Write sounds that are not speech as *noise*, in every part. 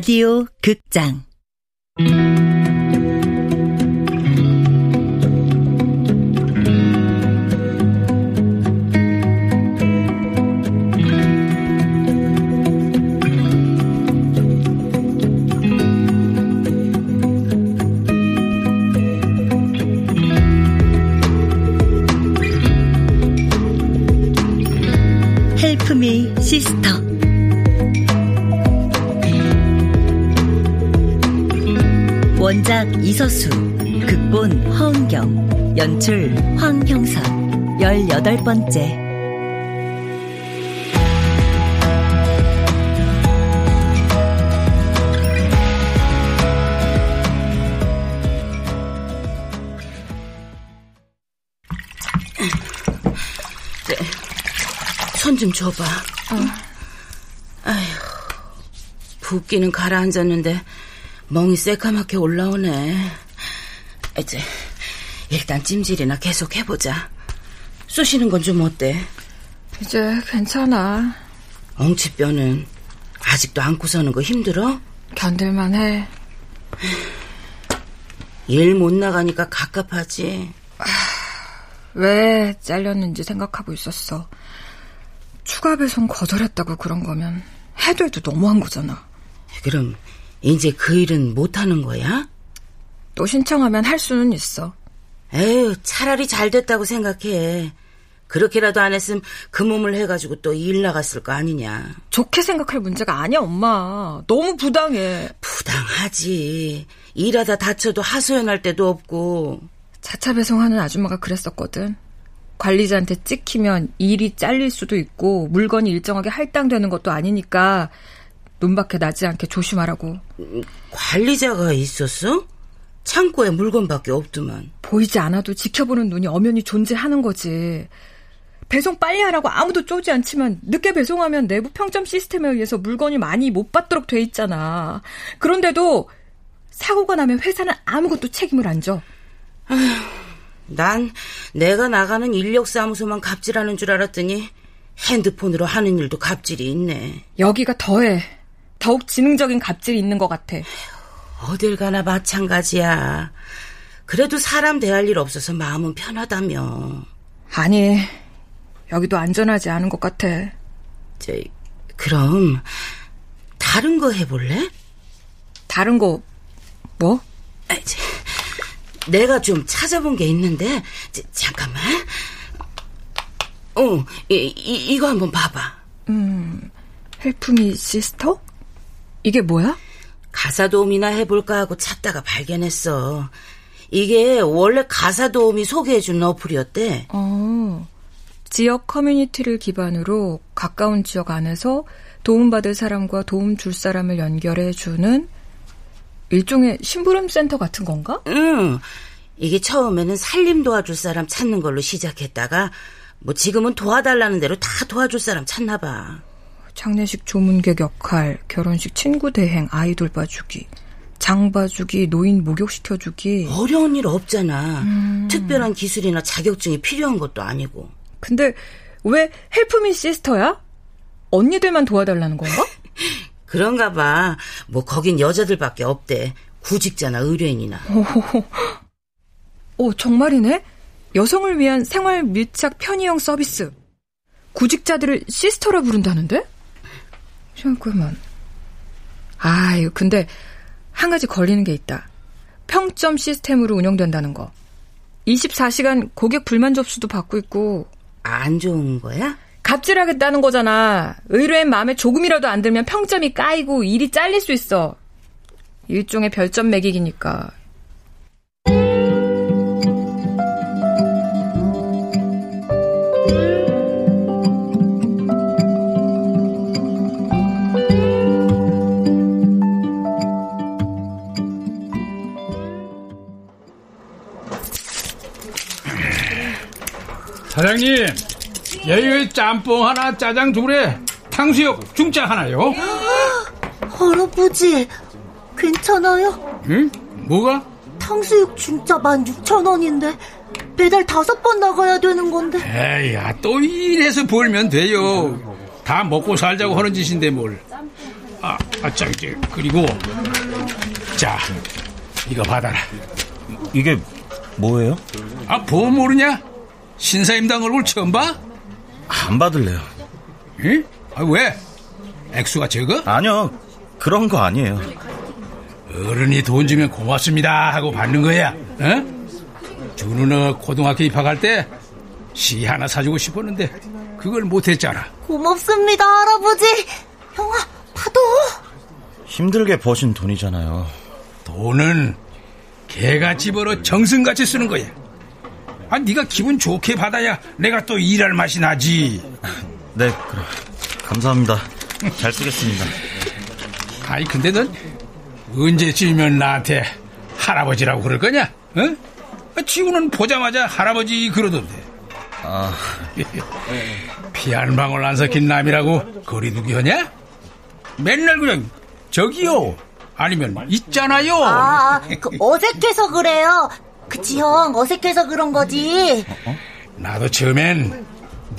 라디오 극장. 헬프미 시스터 원작 이서수 극본 허은경 연출 황형선 열여덟 번째. 손좀 줘봐. 아휴, 붓기는 가라앉았는데 멍이 새까맣게 올라오네. 이제 일단 찜질이나 계속 해보자. 쑤시는 건 좀 어때? 이제 괜찮아. 엉치뼈는 아직도 안고 서는 거 힘들어? 견딜만 해. 일 못 나가니까 갑갑하지. 왜 잘렸는지 생각하고 있었어. 추가 배송 거절했다고 그런 거면 해도 해도 너무한 거잖아. 그럼 이제 그 일은 못 하는 거야? 또 신청하면 할 수는 있어. 에휴, 차라리 잘 됐다고 생각해. 그렇게라도 안 했으면 그 몸을 해가지고 또 일 나갔을 거 아니냐. 좋게 생각할 문제가 아니야, 엄마. 너무 부당해. 부당하지. 일하다 다쳐도 하소연할 때도 없고. 자차 배송하는 아줌마가 그랬었거든. 관리자한테 찍히면 일이 잘릴 수도 있고 물건이 일정하게 할당되는 것도 아니니까 눈밖에 나지 않게 조심하라고. 관리자가 있었어? 창고에 물건밖에 없더만. 보이지 않아도 지켜보는 눈이 엄연히 존재하는 거지. 배송 빨리 하라고 아무도 쪼지 않지만 늦게 배송하면 내부 평점 시스템에 의해서 물건이 많이 못 받도록 돼 있잖아. 그런데도 사고가 나면 회사는 아무것도 책임을 안 져. 난 내가 나가는 인력사무소만 갑질하는 줄 알았더니 핸드폰으로 하는 일도 갑질이 있네. 여기가 더해. 더욱 지능적인 갑질이 있는 것 같아. 어딜 가나 마찬가지야. 그래도 사람 대할 일 없어서 마음은 편하다며. 아니, 여기도 안전하지 않은 것 같아. 저, 그럼 다른 거 해볼래? 다른 거, 뭐? 아, 저, 내가 좀 찾아본 게 있는데 자, 잠깐만. 어, 이, 이, 이거 한번 봐봐. 음, Help Me Sister? 이게 뭐야? 가사 도우미나 해볼까 하고 찾다가 발견했어. 이게 원래 가사 도우미 소개해준 어플이었대. 어, 지역 커뮤니티를 기반으로 가까운 지역 안에서 도움받을 사람과 도움 줄 사람을 연결해주는 일종의 심부름 센터 같은 건가? 응. 이게 처음에는 살림 도와줄 사람 찾는 걸로 시작했다가 뭐 지금은 도와달라는 대로 다 도와줄 사람 찾나 봐. 장례식 조문객 역할, 결혼식 친구 대행, 아이돌 봐주기, 장 봐주기, 노인 목욕시켜주기. 어려운 일 없잖아. 음. 특별한 기술이나 자격증이 필요한 것도 아니고. 근데 왜 Help Me Sister야? 언니들만 도와달라는 건가? *laughs* 그런가 봐. 뭐 거긴 여자들밖에 없대. 구직자나 의뢰인이나. 오, *laughs* 오 정말이네? 여성을 위한 생활 밀착 편의형 서비스. 구직자들을 sister라 부른다는데? 잠깐만. 아유, 근데 한 가지 걸리는 게 있다. 평점 시스템으로 운영된다는 거. 24시간 고객 불만 접수도 받고 있고. 안 좋은 거야? 갑질하겠다는 거잖아. 의뢰인 마음에 조금이라도 안 들면 평점이 까이고 일이 잘릴 수 있어. 일종의 별점 매기기니까. 사장님, 여기 짬뽕 하나, 짜장 둘에 탕수육 중짜 하나요. 할아버지, 괜찮아요? 응? 뭐가? 탕수육 중짜 16,000원인데 배달 다섯 번 나가야 되는 건데. 에이야, 또 일해서 벌면 돼요. 다 먹고 살자고 하는 짓인데 뭘. 아, 아, 자, 이제, 그리고, 자, 이거 받아라. 이게 뭐예요? 아, 보험 모르냐? 신사임당 얼굴 처음 봐? 안 받을래요. 응? 아, 왜? 액수가 적어? 아니요, 그런 거 아니에요. 어른이 돈 주면 고맙습니다 하고 받는 거야. 어? 준우 너 고등학교 입학할 때시 하나 사주고 싶었는데 그걸 못했잖아. 고맙습니다, 할아버지. 형아, 받아. 힘들게 버신 돈이잖아요. 돈은 개같이 벌어 정승같이 쓰는 거야. 아, 네가 기분 좋게 받아야 내가 또 일할 맛이 나지. *laughs* 네, 그래. 감사합니다. 잘 쓰겠습니다. 아니 근데 넌 언제쯤이면 나한테 할아버지라고 그럴 거냐? 어? 아, 지구는 보자마자 할아버지 그러던데. 아, 피 한 방울 안 섞인 남이라고 거리두기 하냐? 맨날 그냥 저기요 아니면 있잖아요. 아, 그 어색해서 그래요. 그치, 형. 어색해서 그런 거지. 나도 처음엔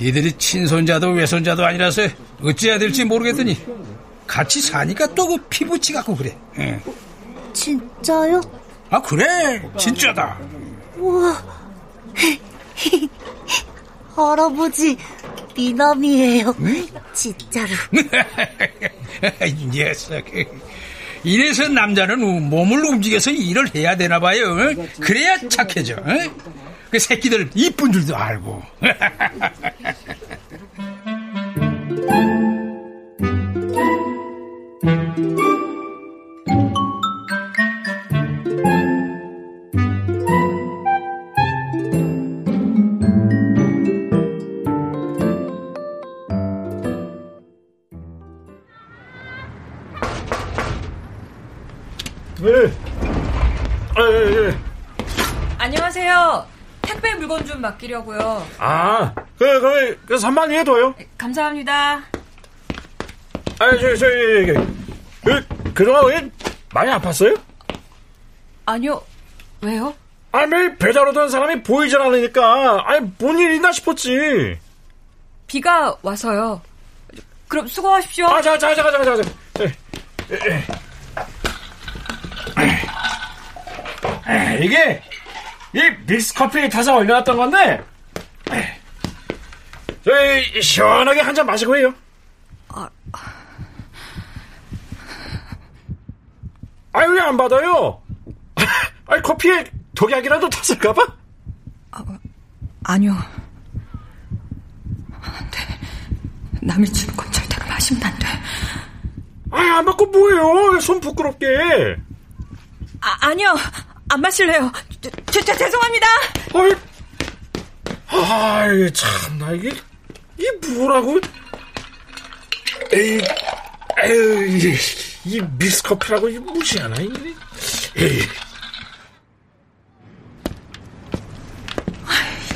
니들이 친손자도 외손자도 아니라서 어찌해야 될지 모르겠더니 같이 사니까 또 그 피부치 같고 그래. 응. 진짜요? 아 그래 진짜다. 우와. *laughs* 할아버지, 미남이에요. 진짜로. *laughs* 이 녀석. 이래서 남자는 몸을 움직여서 일을 해야 되나 봐요. 어? 그래야 착해져. 어? 그 새끼들 이쁜 줄도 알고. *laughs* 맡기려고요. 아, 그, 그, 그, 3만 위에 둬요. 감사합니다. 아, 저, 저, 예, 예. 그, 그동안 왜 많이 아팠어요? 아니요. 왜요? 아, 매일 배달 오던 사람이 보이질 않으니까, 아니, 뭔일 있나 싶었지. 비가 와서요. 그럼 수고하십시오. 아, 자, 자, 자, 자, 자, 자. 예, 예, 예. 아, 이게, 이 믹스 커피 타서 올려놨던 건데, 저희, 시원하게 한 잔 마시고 해요. 아유, 왜안 받아요? *laughs* 아니, 커피에 독약이라도 탔을까봐? 아니요. 안 돼. 남이 주는 건 절대로 마시면 안 돼. 아이, 안 받고 뭐해요? 손 부끄럽게. 아, 아니요. 안 마실래요. 저, 저, 저, 죄송합니다. 아이, 아이, 참나, 이게, 이게 뭐라고? 에이, 에이, 이, 이 믹스 커피라고 이 무시하나, 이게? 에이.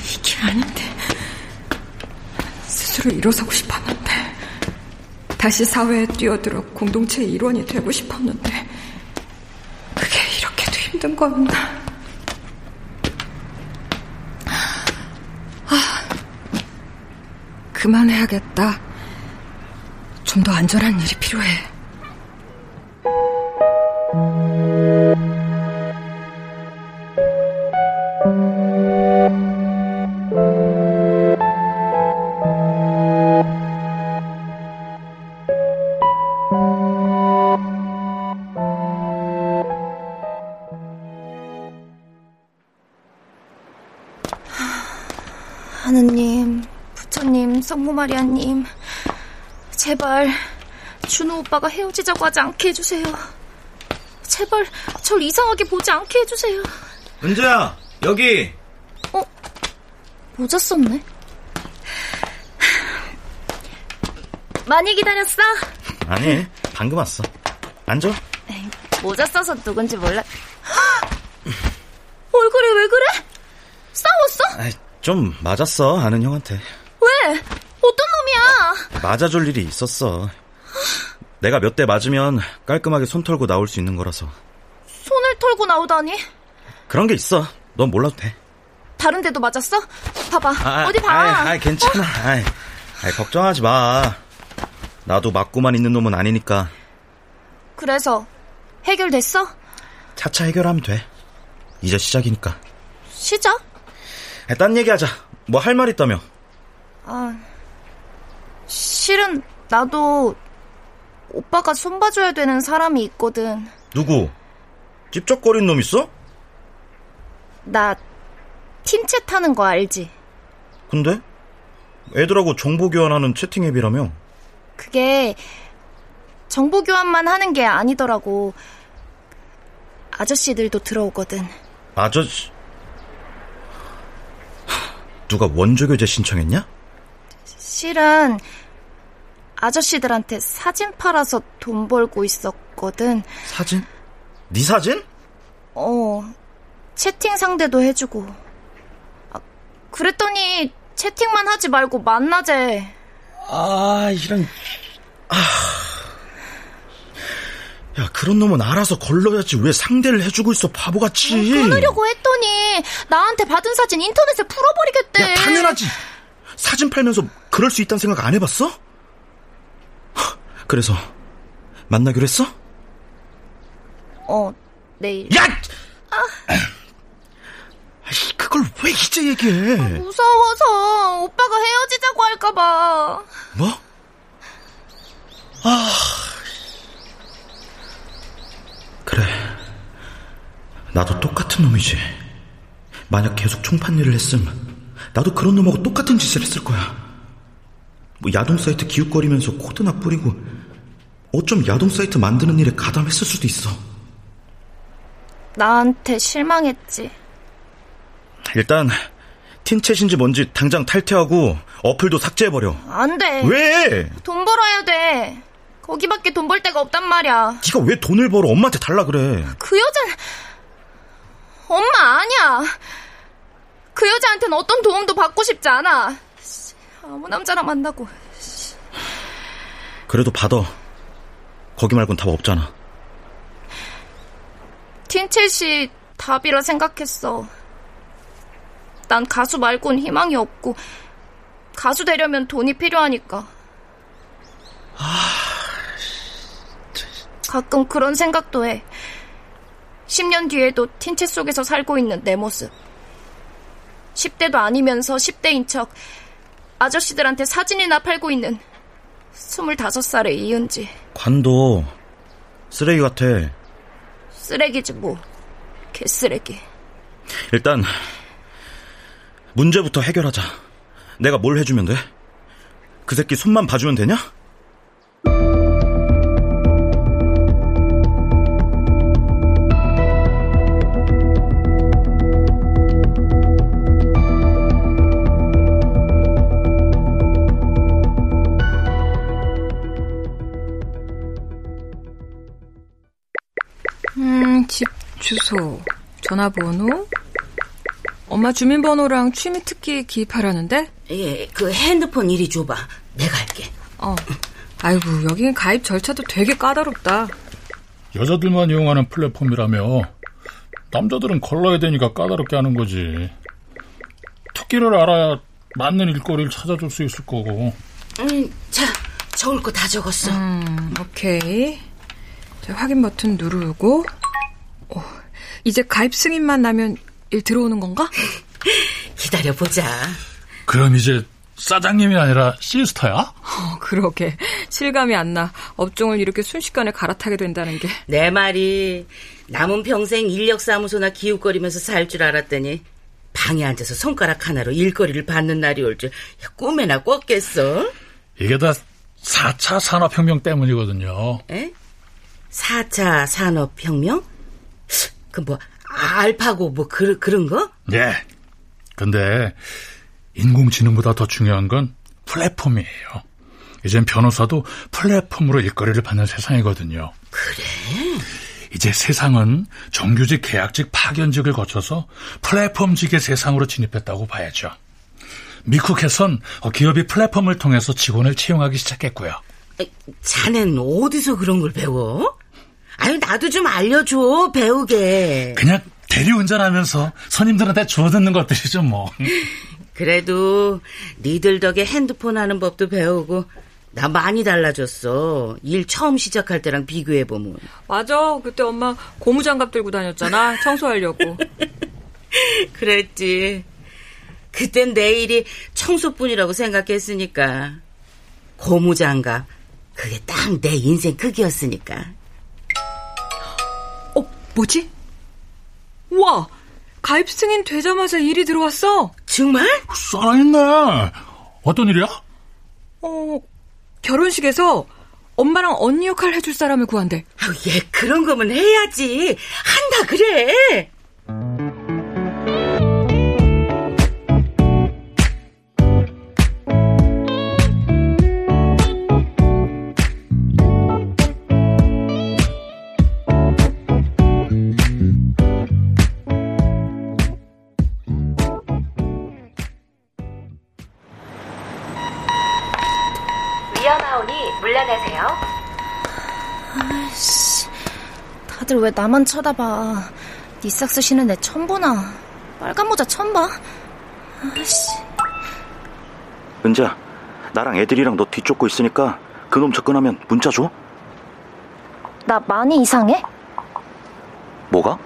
이게 아닌데. 스스로 일어서고 싶었는데. 다시 사회에 뛰어들어 공동체의 일원이 되고 싶었는데. 그게 이렇게도 힘든 거였나. 그만해야겠다. 좀 더 안전한 일이 필요해. 모마리아님, 제발 준호 오빠가 헤어지자고 하지 않게 해주세요. 제발 절 이상하게 보지 않게 해주세요. 은재야, 여기. 모자 썼네. 많이 기다렸어? 아니, 방금 왔어. 앉아. 모자 써서 누군지 몰라. 얼굴이 왜 그래? 싸웠어? 아이, 좀 맞았어, 아는 형한테. 왜? 어떤 놈이야? 맞아줄 일이 있었어. 내가 몇 대 맞으면 깔끔하게 손 털고 나올 수 있는 거라서. 손을 털고 나오다니. 그런 게 있어. 넌 몰라도 돼. 다른 데도 맞았어? 봐봐. 아, 어디 봐. 아이, 아이, 괜찮아. 아이, 아이, 걱정하지 마. 나도 맞고만 있는 놈은 아니니까. 그래서 해결됐어? 차차 해결하면 돼. 이제 시작이니까. 시작? 아, 딴 얘기하자. 뭐 할 말 있다며. 아, 실은 나도 오빠가 손봐줘야 되는 사람이 있거든. 누구? 찝쩍거리는 놈 있어? 나 팀챗 하는 거 알지? 근데? 애들하고 정보 교환하는 채팅 앱이라며? 그게 정보 교환만 하는 게 아니더라고. 아저씨들도 들어오거든. 아저씨. 누가 원조교제 신청했냐? 실은 아저씨들한테 사진 팔아서 돈 벌고 있었거든. 사진? 네 사진? 어, 채팅 상대도 해주고. 아, 그랬더니 채팅만 하지 말고 만나재. 아, 이런. 아. 야, 그런 놈은 알아서 걸러야지 왜 상대를 해주고 있어, 바보같이. 끊으려고 했더니 나한테 받은 사진 인터넷에 풀어버리겠대. 야, 당연하지. 사진 팔면서 그럴 수 있다는 생각 안 해봤어? 그래서 만나기로 했어? 어, 내일. 야! 아. 그걸 왜 이제 얘기해? 무서워서 오빠가 헤어지자고 할까봐. 뭐? 아. 그래. 나도 똑같은 놈이지. 만약 계속 총판 일을 했음, 나도 그런 놈하고 똑같은 짓을 했을 거야. 뭐 야동 사이트 기웃거리면서 코드나 뿌리고 어쩜 야동 사이트 만드는 일에 가담했을 수도 있어. 나한테 실망했지. 일단 틴챗인지 뭔지 당장 탈퇴하고 어플도 삭제해버려. 안 돼. 왜? 돈 벌어야 돼. 거기밖에 돈 벌 데가 없단 말이야. 네가 왜 돈을 벌어 엄마한테 달라 그래? 그 여자는 엄마 아니야. 그 여자한테는 어떤 도움도 받고 싶지 않아. 아무 남자나 만나고. 그래도 받아. 거기 말곤 답 없잖아. 틴챗이 답이라 생각했어. 난 가수 말곤 희망이 없고 가수 되려면 돈이 필요하니까. 가끔 그런 생각도 해. 10년 뒤에도 틴챗 속에서 살고 있는 내 모습. 10대도 아니면서 10대인 척 아저씨들한테 사진이나 팔고 있는 25살의 이은지. 관도 쓰레기 같아. 쓰레기지 뭐. 개쓰레기. 일단 문제부터 해결하자. 내가 뭘 해주면 돼? 그 새끼 손만 봐주면 되냐? 전화번호, 엄마 주민번호랑 취미 특기 기입하라는데? 예, 그 핸드폰 이리 줘봐. 내가 할게. 어. 아이고, 여긴 가입 절차도 되게 까다롭다. 여자들만 이용하는 플랫폼이라며 남자들은 걸러야 되니까 까다롭게 하는 거지. 특기를 알아야 맞는 일거리를 찾아줄 수 있을 거고. 음, 자, 적을 거 다 적었어. 음, 오케이. 자, 확인 버튼 누르고. 오, 이제 가입 승인만 나면 일 들어오는 건가? *laughs* 기다려보자. 그럼 이제 사장님이 아니라 시스터야? 어, 그러게. 실감이 안 나. 업종을 이렇게 순식간에 갈아타게 된다는 게. 내 말이 남은 평생 인력사무소나 기웃거리면서 살 줄 알았더니 방에 앉아서 손가락 하나로 일거리를 받는 날이 올 줄 꿈에나 꿨겠어? 이게 다 4차 산업혁명 때문이거든요. 에? 4차 산업혁명? 그 뭐 알파고 뭐 그, 그런 거? 네. 근데 인공지능보다 더 중요한 건 플랫폼이에요. 이젠 변호사도 플랫폼으로 일거리를 받는 세상이거든요. 그래? 이제 세상은 정규직, 계약직, 파견직을 거쳐서 플랫폼직의 세상으로 진입했다고 봐야죠. 미국에선 기업이 플랫폼을 통해서 직원을 채용하기 시작했고요. 자넨 어디서 그런 걸 배워? 아유 나도 좀 알려줘 배우게. 그냥 대리운전하면서 손님들한테 주워듣는 것들이죠 뭐. 그래도 니들 덕에 핸드폰 하는 법도 배우고 나 많이 달라졌어. 일 처음 시작할 때랑 비교해보면. 맞아. 그때 엄마 고무장갑 들고 다녔잖아. 청소하려고. *laughs* 그랬지. 그땐 내 일이 청소뿐이라고 생각했으니까. 고무장갑. 그게 딱 내 인생 크기였으니까. 어, 뭐지? 우와! 가입 승인 되자마자 일이 들어왔어. 정말? 살아있네. 어떤 일이야? 어, 결혼식에서 엄마랑 언니 역할 해줄 사람을 구한대. 아우, 얘 그런 거면 해야지. 한다 그래. 다들 왜 나만 쳐다봐. 니삭스 신은 애 처음 보나. 빨간 모자 처음 봐. 아이씨. 은지야, 나랑 애들이랑 너 뒤쫓고 있으니까 그놈 접근하면 문자 줘. 나 많이 이상해? 뭐가?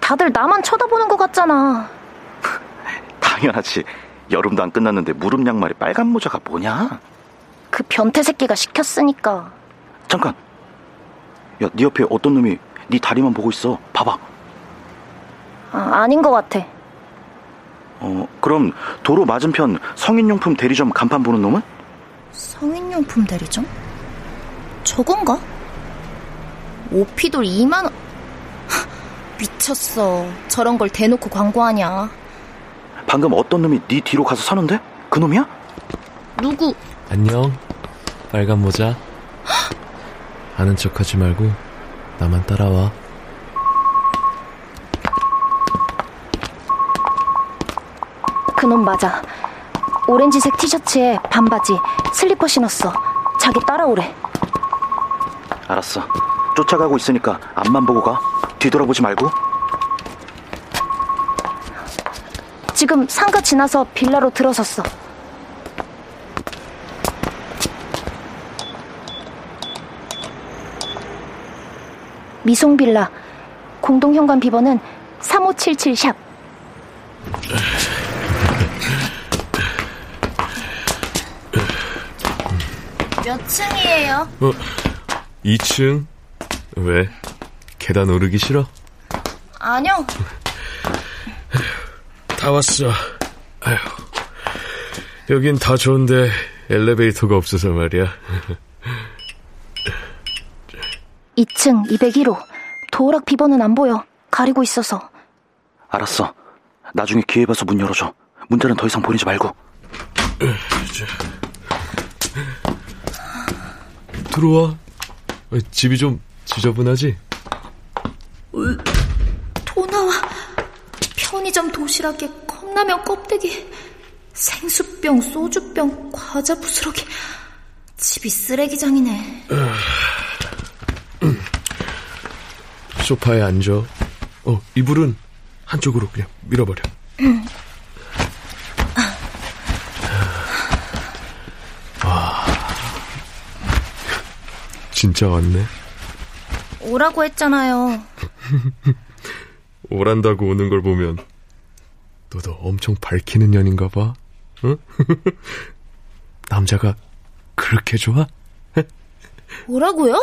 다들 나만 쳐다보는 것 같잖아. *laughs* 당연하지. 여름도 안 끝났는데 무릎 양말에 빨간 모자가 뭐냐? 그 변태 새끼가 시켰으니까. 잠깐. 야, 네 옆에 어떤 놈이 네 다리만 보고 있어. 봐봐. 아, 아닌 것 같아. 어, 그럼 도로 맞은편 성인용품 대리점 간판 보는 놈은? 성인용품 대리점? 저건가? 오피돌 2만 원. *laughs* 미쳤어. 저런 걸 대놓고 광고하냐. 방금 어떤 놈이 네 뒤로 가서 서는데? 그 놈이야? 누구? 안녕. 빨간 모자. *laughs* 아는 척 하지 말고 나만 따라와. 그놈 맞아. 오렌지색 티셔츠에 반바지, 슬리퍼 신었어. 자기 따라오래. 알았어. 쫓아가고 있으니까 앞만 보고 가. 뒤돌아보지 말고. 지금 상가 지나서 빌라로 들어섰어. 미송빌라 공동현관 비번은 3577샵. 몇 층이에요? 어, 2층? 왜? 계단 오르기 싫어? 아니요. 다 왔어. 아휴. 여긴 다 좋은데 엘리베이터가 없어서 말이야. 2층 201호. 도어락 비번은 안 보여. 가리고 있어서. 알았어. 나중에 기회 봐서 문 열어줘. 문자는 더 이상 보내지 말고. 들어와. 어, 집이 좀 지저분하지? 또 나와. 편의점 도시락에 컵라면 껍데기, 생수병, 소주병, 과자 부스러기. 집이 쓰레기장이네. 소파에 앉아. 어, 이불은 한쪽으로 그냥 밀어버려. 와. 진짜 왔네. 오라고 했잖아요. *laughs* 오란다고 오는 걸 보면 너도 엄청 밝히는 년인가 봐. 응? *laughs* 남자가 그렇게 좋아? 뭐라고요?